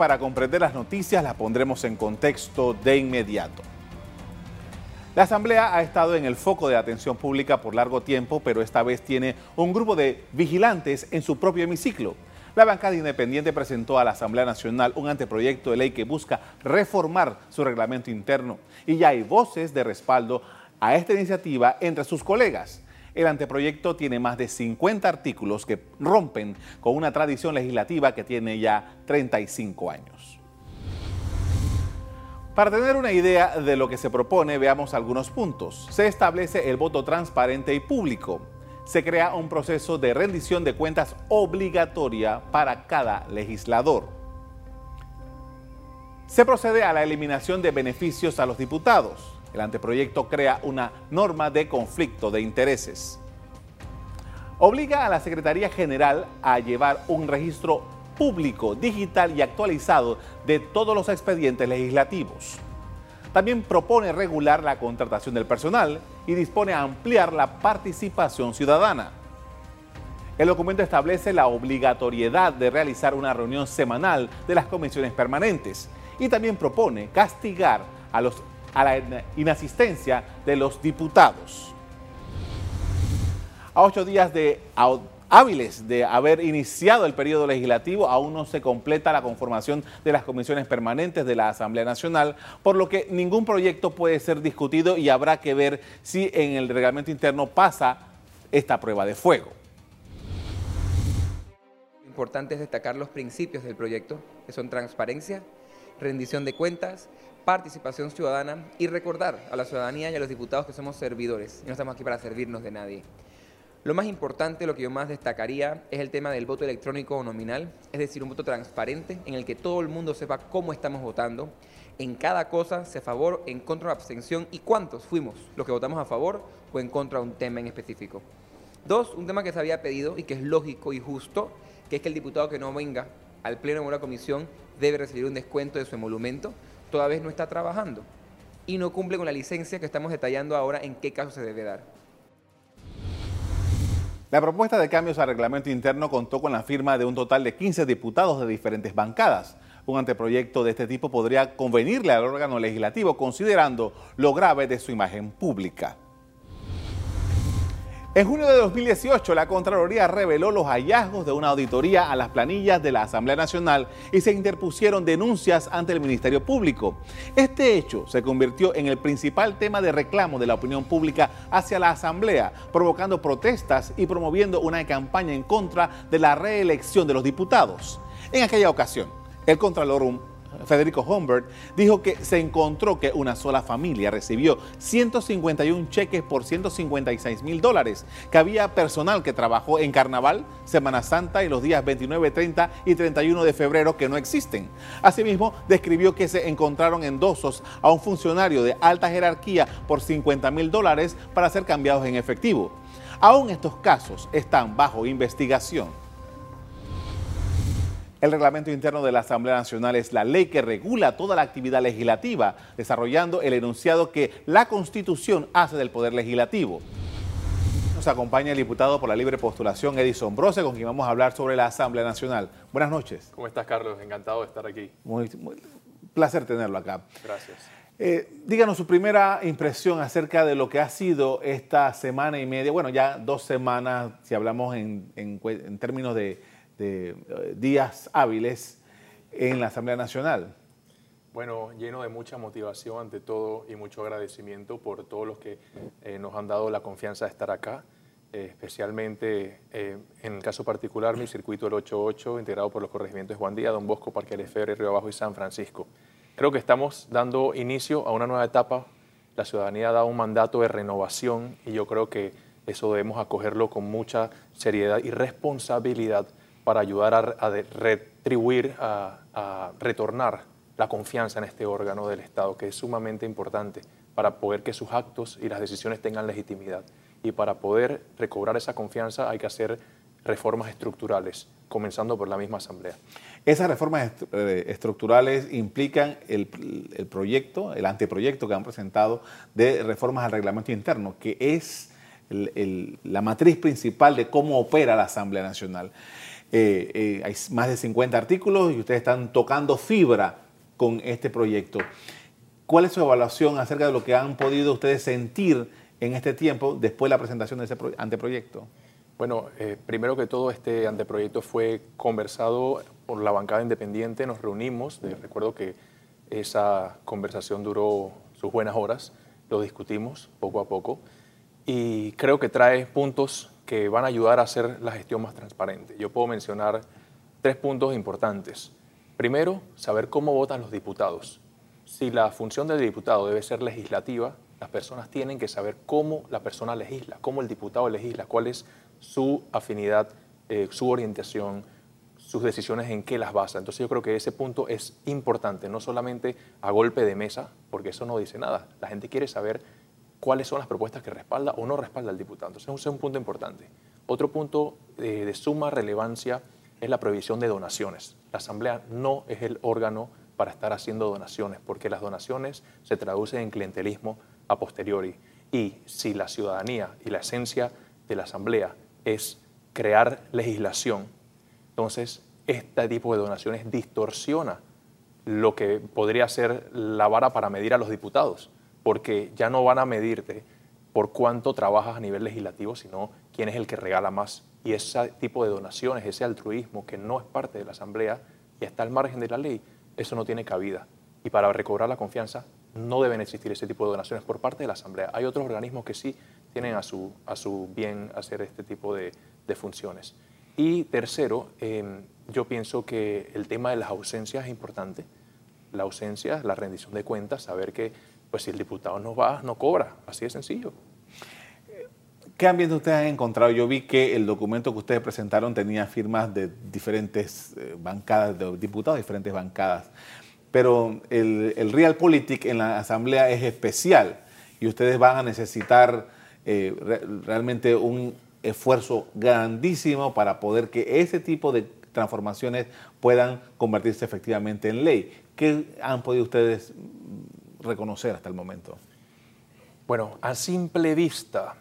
Para comprender las noticias las pondremos en contexto de inmediato. La Asamblea ha estado en el foco de atención pública por largo tiempo, pero esta vez tiene un grupo de vigilantes en su propio hemiciclo. La bancada independiente presentó a la Asamblea Nacional un anteproyecto de ley que busca reformar su reglamento interno y ya hay voces de respaldo a esta iniciativa entre sus colegas. El anteproyecto tiene más de 50 artículos que rompen con una tradición legislativa que tiene ya 35 años. Para tener una idea de lo que se propone, veamos algunos puntos. Se establece el voto transparente y público. Se crea un proceso de rendición de cuentas obligatoria para cada legislador. Se procede a la eliminación de beneficios a los diputados. El anteproyecto crea una norma de conflicto de intereses. Obliga a la Secretaría General a llevar un registro público, digital y actualizado de todos los expedientes legislativos. También propone regular la contratación del personal y dispone a ampliar la participación ciudadana. El documento establece la obligatoriedad de realizar una reunión semanal de las comisiones permanentes y también propone castigar a los a la inasistencia de los diputados. A ocho días de hábiles de haber iniciado el periodo legislativo, aún no se completa la conformación de las comisiones permanentes de la Asamblea Nacional, por lo que ningún proyecto puede ser discutido y habrá que ver si en el reglamento interno pasa esta prueba de fuego. Importante es destacar los principios del proyecto, que son transparencia, rendición de cuentas, participación ciudadana y recordar a la ciudadanía y a los diputados que somos servidores y no estamos aquí para servirnos de nadie. Lo más importante, lo que yo más destacaría, es el tema del voto electrónico o nominal, es decir, un voto transparente en el que todo el mundo sepa cómo estamos votando, en cada cosa, si a favor, en contra o abstención y cuántos fuimos los que votamos a favor o en contra de un tema en específico. Dos, un tema que se había pedido y que es lógico y justo, que es que el diputado que no venga al pleno de una comisión debe recibir un descuento de su emolumento, toda vez no está trabajando y no cumple con la licencia que estamos detallando ahora en qué caso se debe dar. La propuesta de cambios al reglamento interno contó con la firma de un total de 15 diputados de diferentes bancadas. Un anteproyecto de este tipo podría convenirle al órgano legislativo considerando lo grave de su imagen pública. En junio de 2018, la Contraloría reveló los hallazgos de una auditoría a las planillas de la Asamblea Nacional y se interpusieron denuncias ante el Ministerio Público. Este hecho se convirtió en el principal tema de reclamo de la opinión pública hacia la Asamblea, provocando protestas y promoviendo una campaña en contra de la reelección de los diputados. En aquella ocasión, el Contralor Federico Humbert, dijo que se encontró que una sola familia recibió 151 cheques por 156 mil dólares, que había personal que trabajó en Carnaval, Semana Santa y los días 29, 30 y 31 de febrero que no existen. Asimismo, describió que se encontraron endosos a un funcionario de alta jerarquía por 50 mil dólares para ser cambiados en efectivo. Aún estos casos están bajo investigación. El reglamento interno de la Asamblea Nacional es la ley que regula toda la actividad legislativa, desarrollando el enunciado que la Constitución hace del Poder Legislativo. Nos acompaña el diputado por la libre postulación, Edison Brose, con quien vamos a hablar sobre la Asamblea Nacional. Buenas noches. ¿Cómo estás, Carlos? Encantado de estar aquí. Muy, placer tenerlo acá. Gracias. Eh, díganos su primera impresión acerca de lo que ha sido esta semana y media, bueno, ya dos semanas, si hablamos en términos de de eh, días hábiles en la Asamblea Nacional? Bueno, lleno de mucha motivación ante todo y mucho agradecimiento por todos los que eh, nos han dado la confianza de estar acá, eh, especialmente en el caso particular mi circuito el 88, integrado por los corregimientos Juan Díaz, Don Bosco, Parque Lefebvre, Río Abajo y San Francisco. Creo que estamos dando inicio a una nueva etapa. La ciudadanía ha dado un mandato de renovación y yo creo que eso debemos acogerlo con mucha seriedad y responsabilidad para ayudar a, retribuir, a, retornar la confianza en este órgano del Estado, que es sumamente importante para poder que sus actos y las decisiones tengan legitimidad. Y para poder recobrar esa confianza hay que hacer reformas estructurales, comenzando por la misma Asamblea. Esas reformas eh, estructurales implican el, proyecto, el anteproyecto que han presentado de reformas al reglamento interno, que es la matriz principal de cómo opera la Asamblea Nacional. Eh, eh, hay más de 50 artículos y ustedes están tocando fibra con este proyecto. ¿Cuál es su evaluación acerca de lo que han podido ustedes sentir en este tiempo después de la presentación de ese anteproyecto? Bueno, eh, primero que todo, este anteproyecto fue conversado por la bancada independiente, nos reunimos, recuerdo que esa conversación duró sus buenas horas, lo discutimos poco a poco y creo que trae puntos que van a ayudar a hacer la gestión más transparente. Yo puedo mencionar tres puntos importantes. Primero, saber cómo votan los diputados. Si la función del diputado debe ser legislativa, las personas tienen que saber cómo la persona legisla, cómo el diputado legisla, cuál es su afinidad, eh, su orientación, sus decisiones en qué las basa. Entonces yo creo que ese punto es importante, no solamente a golpe de mesa, porque eso no dice nada. La gente quiere saber cuáles son las propuestas que respalda o no respalda el diputado. Entonces, ese es un punto importante. Otro punto de, de suma relevancia es la prohibición de donaciones. La Asamblea no es el órgano para estar haciendo donaciones, porque las donaciones se traducen en clientelismo a posteriori. Y si la ciudadanía y la esencia de la Asamblea es crear legislación, entonces este tipo de donaciones distorsiona lo que podría ser la vara para medir a los diputados porque ya no van a medirte por cuánto trabajas a nivel legislativo, sino quién es el que regala más. Y ese tipo de donaciones, ese altruismo que no es parte de la Asamblea y está al margen de la ley, eso no tiene cabida. Y para recobrar la confianza no deben existir ese tipo de donaciones por parte de la Asamblea. Hay otros organismos que sí tienen a su, a su bien hacer este tipo de, funciones. Y tercero, em, yo pienso que el tema de las ausencias es importante. La ausencia, la rendición de cuentas, saber que pues si el diputado no va, no cobra. Así de sencillo. ¿Qué ambiente ustedes han encontrado? Yo vi que el documento que ustedes presentaron tenía firmas de diferentes eh, bancadas, de diputados de diferentes bancadas. Pero el, el Realpolitik en la Asamblea es especial y ustedes van a necesitar eh, realmente un esfuerzo grandísimo para poder que ese tipo de transformaciones puedan convertirse efectivamente en ley. ¿Qué han podido ustedes reconocer hasta el momento? Bueno, a simple vista,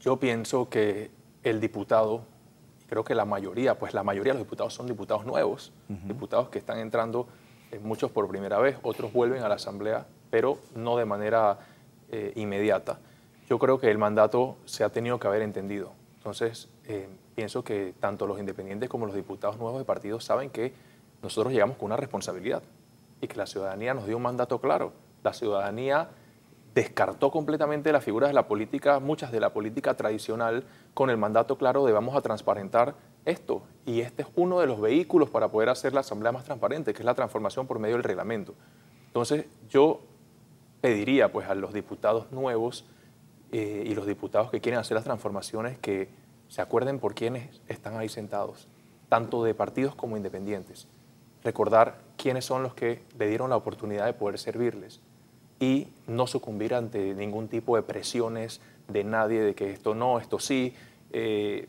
yo pienso que el diputado, creo que la mayoría, pues la mayoría de los diputados son diputados nuevos, diputados que están entrando, eh, muchos por primera vez, otros vuelven a la Asamblea, pero no de manera eh, inmediata. Yo creo que el mandato se ha tenido que haber entendido. Entonces, eh, pienso que tanto los independientes como los diputados nuevos de partidos saben que nosotros llegamos con una responsabilidad y que la ciudadanía nos dio un mandato claro la ciudadanía descartó completamente las figuras de la política, muchas de la política tradicional, con el mandato claro de vamos a transparentar esto. Y este es uno de los vehículos para poder hacer la Asamblea más transparente, que es la transformación por medio del reglamento. Entonces, yo pediría pues, a los diputados nuevos eh, y los diputados que quieren hacer las transformaciones que se acuerden por quiénes están ahí sentados, tanto de partidos como independientes. Recordar quiénes son los que le dieron la oportunidad de poder servirles y no sucumbir ante ningún tipo de presiones de nadie de que esto no, esto sí. Eh,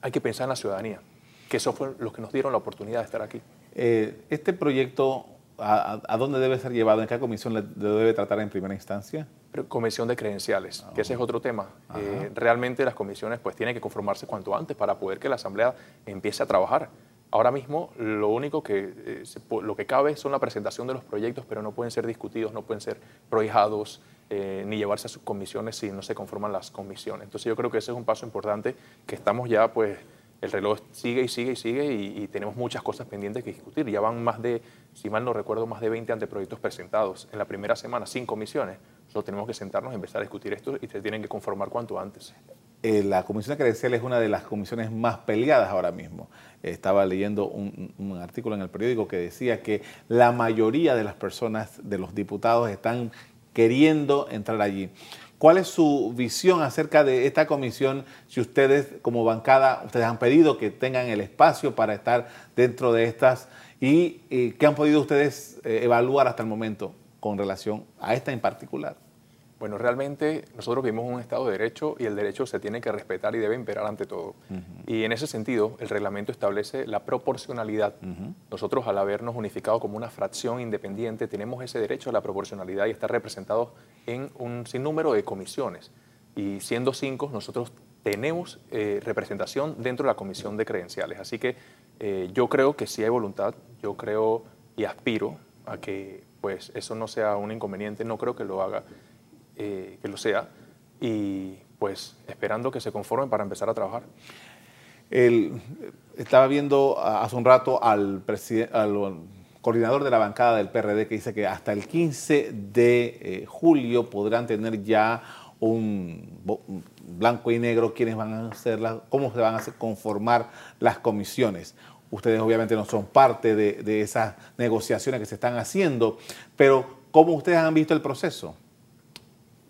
hay que pensar en la ciudadanía, que eso fue lo que nos dieron la oportunidad de estar aquí. Eh, este proyecto, ¿a, dónde debe ser llevado? ¿En qué comisión lo debe tratar en primera instancia? Comisión de credenciales, que ese es otro tema. Eh, realmente las comisiones pues tienen que conformarse cuanto antes para poder que la Asamblea empiece a trabajar. Ahora mismo lo único que, eh, lo que cabe son la presentación de los proyectos, pero no pueden ser discutidos, no pueden ser prohijados eh, ni llevarse a sus comisiones si no se conforman las comisiones. Entonces yo creo que ese es un paso importante que estamos ya, pues el reloj sigue y sigue y sigue y, tenemos muchas cosas pendientes que discutir. Ya van más de, si mal no recuerdo, más de 20 anteproyectos presentados. En la primera semana, sin comisiones. Solo tenemos que sentarnos, empezar a discutir esto y se tienen que conformar cuanto antes. Eh, la Comisión de Credenciales es una de las comisiones más peleadas ahora mismo. estaba leyendo un, artículo en el periódico que decía que la mayoría de las personas, de los diputados, están queriendo entrar allí. ¿Cuál es su visión acerca de esta comisión? Si ustedes como bancada, ustedes han pedido que tengan el espacio para estar dentro de estas y, qué han podido ustedes eh, evaluar hasta el momento con relación a esta en particular. Bueno, realmente nosotros vivimos un Estado de Derecho y el derecho se tiene que respetar y debe imperar ante todo. Y en ese sentido, el reglamento establece la proporcionalidad. Nosotros, al habernos unificado como una fracción independiente, tenemos ese derecho a la proporcionalidad y estar representados en un sinnúmero de comisiones. Y siendo cinco, nosotros tenemos eh, representación dentro de la comisión de credenciales. Así que Eh, yo creo que sí hay voluntad, yo creo y aspiro a que pues eso no sea un inconveniente, no creo que lo haga, eh, que lo sea, y pues esperando que se conformen para empezar a trabajar. El, estaba viendo hace un rato al, al coordinador de la bancada del PRD que dice que hasta el 15 de eh, julio podrán tener ya un, blanco y negro quiénes van a hacer cómo se van a conformar las comisiones. Ustedes obviamente no son parte de, esas negociaciones que se están haciendo, pero ¿cómo ustedes han visto el proceso?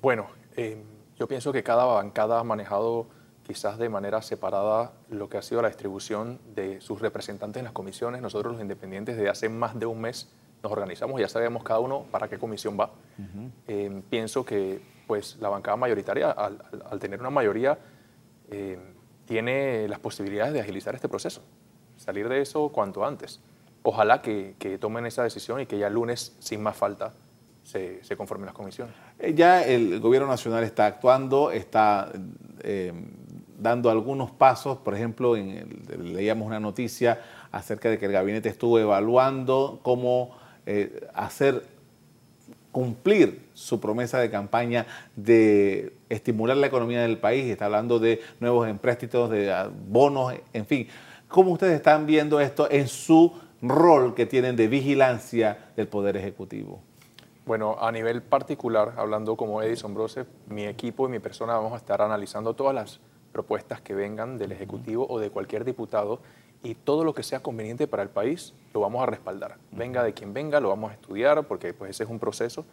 Bueno, eh, yo pienso que cada bancada ha manejado quizás de manera separada lo que ha sido la distribución de sus representantes en las comisiones. Nosotros los independientes desde hace más de un mes nos organizamos, ya sabemos cada uno para qué comisión va. Eh, pienso que pues, la bancada mayoritaria, al, tener una mayoría, eh, tiene las posibilidades de agilizar este proceso, salir de eso cuanto antes. Ojalá que, tomen esa decisión y que ya el lunes, sin más falta, se, se conformen las comisiones. Eh, ya el gobierno nacional está actuando, está dando algunos pasos, por ejemplo, en leíamos una noticia acerca de que el gabinete estuvo evaluando cómo eh, hacer cumplir su promesa de campaña de estimular la economía del país, está hablando de nuevos empréstitos, de ah, bonos, en fin. ¿Cómo ustedes están viendo esto en su rol que tienen de vigilancia del Poder Ejecutivo? Bueno, a nivel particular, hablando como Edison Brose, mi equipo y mi persona vamos a estar analizando todas las propuestas que vengan del Ejecutivo o de cualquier diputado y todo lo que sea conveniente para el país lo vamos a respaldar. Venga de quien venga, lo vamos a estudiar porque pues ese es un proceso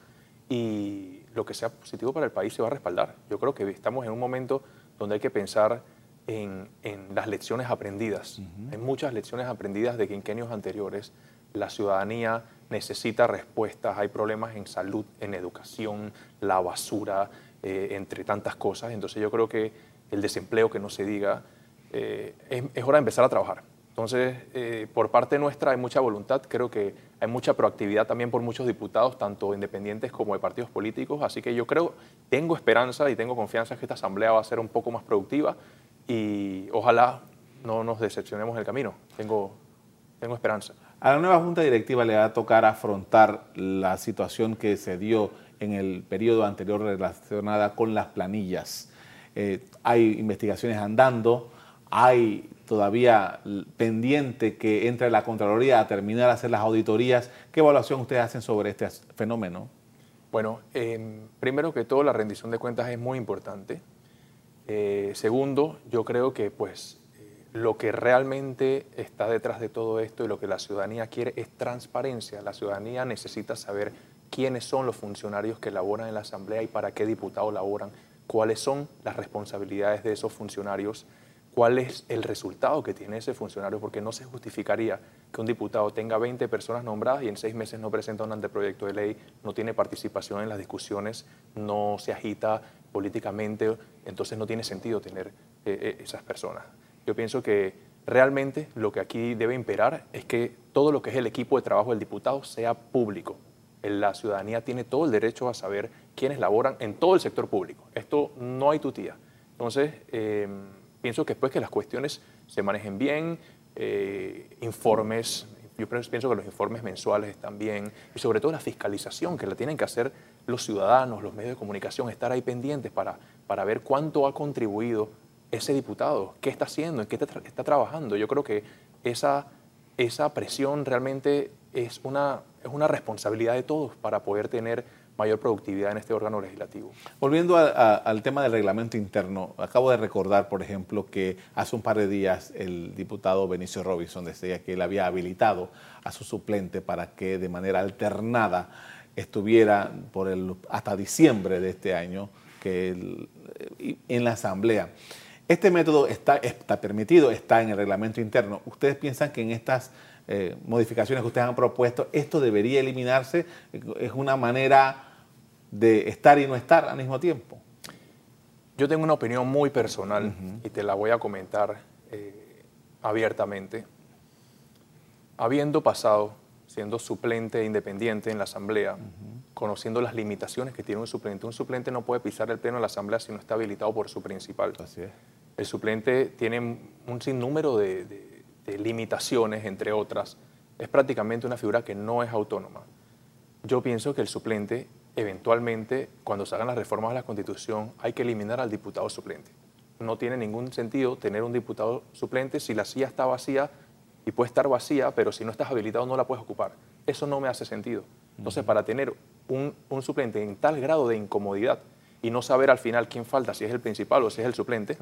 y lo que sea positivo para el país se va a respaldar. Yo creo que estamos en un momento donde hay que pensar en, las lecciones aprendidas. Hay muchas lecciones aprendidas de quinquenios anteriores. La ciudadanía necesita respuestas, hay problemas en salud, en educación, la basura, eh, entre tantas cosas. Entonces yo creo que el desempleo que no se diga, eh, es, hora de empezar a trabajar. Entonces, eh, por parte nuestra hay mucha voluntad, creo que hay mucha proactividad también por muchos diputados, tanto independientes como de partidos políticos, así que yo creo, tengo esperanza y tengo confianza que esta asamblea va a ser un poco más productiva y ojalá no nos decepcionemos en el camino. Tengo, tengo esperanza. A la nueva Junta Directiva le va a tocar afrontar la situación que se dio en el periodo anterior relacionada con las planillas. Eh, hay investigaciones andando, hay todavía pendiente que entre la Contraloría a terminar a hacer las auditorías. ¿Qué evaluación ustedes hacen sobre este fenómeno? Bueno, em, primero que todo la rendición de cuentas es muy importante. Eh, segundo, yo creo que pues lo que realmente está detrás de todo esto y lo que la ciudadanía quiere es transparencia. La ciudadanía necesita saber quiénes son los funcionarios que laboran en la Asamblea y para qué diputados laboran cuáles son las responsabilidades de esos funcionarios, cuál es el resultado que tiene ese funcionario, porque no se justificaría que un diputado tenga 20 personas nombradas y en seis meses no presenta un anteproyecto de ley, no tiene participación en las discusiones, no se agita políticamente, entonces no tiene sentido tener eh, eh, esas personas. Yo pienso que realmente lo que aquí debe imperar es que todo lo que es el equipo de trabajo del diputado sea público, la ciudadanía tiene todo el derecho a saber quiénes laboran en todo el sector público. Esto no hay tutía. Entonces, em, pienso que después que las cuestiones se manejen bien, eh, informes, yo pienso que los informes mensuales están bien, y sobre todo la fiscalización que la tienen que hacer los ciudadanos, los medios de comunicación, estar ahí pendientes para, para ver cuánto ha contribuido ese diputado, qué está haciendo, en qué está, trabajando. Yo creo que esa, esa presión realmente es una, es una responsabilidad de todos para poder tener mayor productividad en este órgano legislativo. Volviendo al tema del reglamento interno, acabo de recordar, por ejemplo, que hace un par de días el diputado Benicio Robinson decía que él había habilitado a su suplente para que de manera alternada estuviera por el, hasta diciembre de este año que en la Asamblea. Este método está, está permitido, está en el reglamento interno. ¿Ustedes piensan que en estas eh, modificaciones que ustedes han propuesto, esto debería eliminarse, es una manera de estar y no estar al mismo tiempo. Yo tengo una opinión muy personal y te la voy a comentar eh, abiertamente. Habiendo pasado siendo suplente independiente en la Asamblea, conociendo las limitaciones que tiene un suplente. Un suplente no puede pisar el pleno de la Asamblea si no está habilitado por su principal. Así es. El suplente tiene un sinnúmero de limitaciones, entre otras. Es prácticamente una figura que no es autónoma. Yo pienso que el suplente, eventualmente, cuando se hagan las reformas a la Constitución, hay que eliminar al diputado suplente. No tiene ningún sentido tener un diputado suplente si la silla está vacía y puede estar vacía, pero si no estás habilitado no la puedes ocupar. Eso no me hace sentido. Entonces, para tener un, suplente en tal grado de incomodidad y no saber al final quién falta, si es el principal o si es el suplente,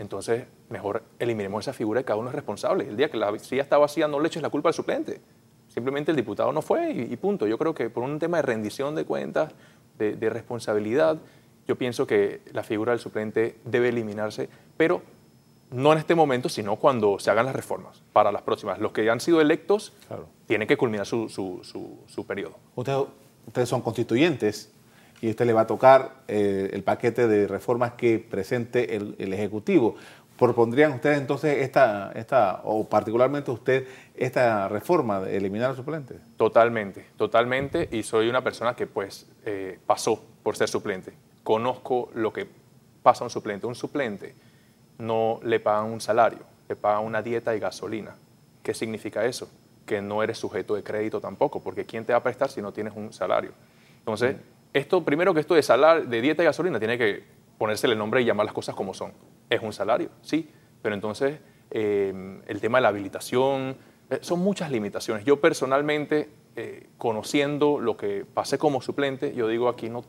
entonces mejor eliminemos esa figura y cada uno es responsable. El día que la silla está vacía no le eches la culpa al suplente. Simplemente el diputado no fue y, punto. Yo creo que por un tema de rendición de cuentas, de, de responsabilidad, yo pienso que la figura del suplente debe eliminarse, pero no en este momento, sino cuando se hagan las reformas para las próximas. Los que han sido electos tienen que culminar su, su, periodo. ustedes son constituyentes y usted le va a tocar eh, el paquete de reformas que presente el, Ejecutivo. ¿Propondrían ustedes entonces esta, esta, o particularmente usted, esta reforma de eliminar al suplente? Totalmente, totalmente. Y soy una persona que pues eh, pasó por ser suplente. Conozco lo que pasa a un suplente. Un suplente no le pagan un salario, le pagan una dieta y gasolina. ¿Qué significa eso? Que no eres sujeto de crédito tampoco, porque ¿quién te va a prestar si no tienes un salario? Entonces, esto, primero que esto de, salario, de dieta y gasolina, tiene que ponérsele el nombre y llamar las cosas como son. Es un salario, sí, pero entonces eh, el tema de la habilitación, eh, son muchas limitaciones. Yo personalmente, eh, conociendo lo que pasé como suplente, yo digo aquí no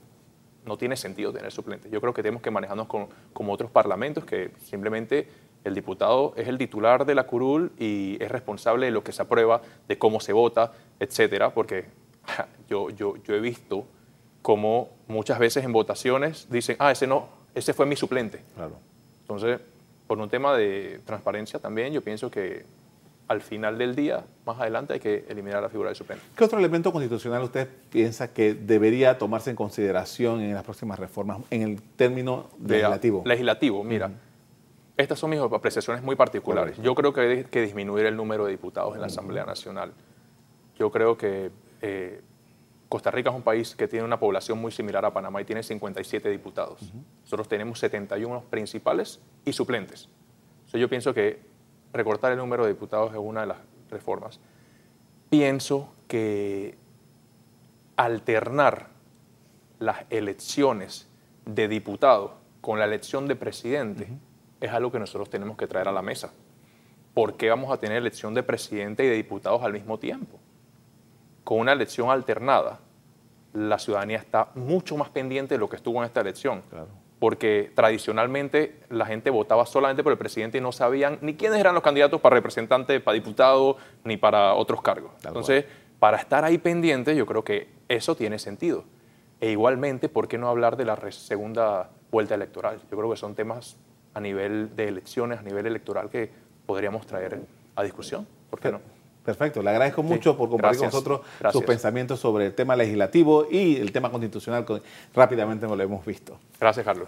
no tiene sentido tener suplentes. Yo creo que tenemos que manejarnos con, como otros parlamentos, que simplemente el diputado es el titular de la curul y es responsable de lo que se aprueba, de cómo se vota, etcétera, porque yo, yo, yo he visto como muchas veces en votaciones dicen, ah, ese no, ese fue mi suplente. Claro. Entonces, por un tema de transparencia también, yo pienso que al final del día, más adelante, hay que eliminar la figura del suplente. ¿Qué otro elemento constitucional usted piensa que debería tomarse en consideración en las próximas reformas en el término legislativo? legislativo, mira. Estas son mis apreciaciones muy particulares. Yo creo que hay que disminuir el número de diputados en la Asamblea Nacional. Yo creo que eh, Costa Rica es un país que tiene una población muy similar a Panamá y tiene 57 diputados. Nosotros tenemos 71 principales y suplentes. yo pienso que recortar el número de diputados es una de las reformas. Pienso que alternar las elecciones de diputados con la elección de presidente es algo que nosotros tenemos que traer a la mesa. ¿Por qué vamos a tener elección de presidente y de diputados al mismo tiempo? Con una elección alternada, la ciudadanía está mucho más pendiente de lo que estuvo en esta elección. Claro porque tradicionalmente la gente votaba solamente por el presidente y no sabían ni quiénes eran los candidatos para representante, para diputado, ni para otros cargos. Entonces, para estar ahí pendiente, yo creo que eso tiene sentido. E igualmente, ¿por qué no hablar de la segunda vuelta electoral? Yo creo que son temas a nivel de elecciones, a nivel electoral, que podríamos traer a discusión. ¿Por qué no? Perfecto, le agradezco mucho por compartir con nosotros sus pensamientos sobre el tema legislativo y el tema constitucional, que rápidamente lo hemos visto. Gracias, Carlos.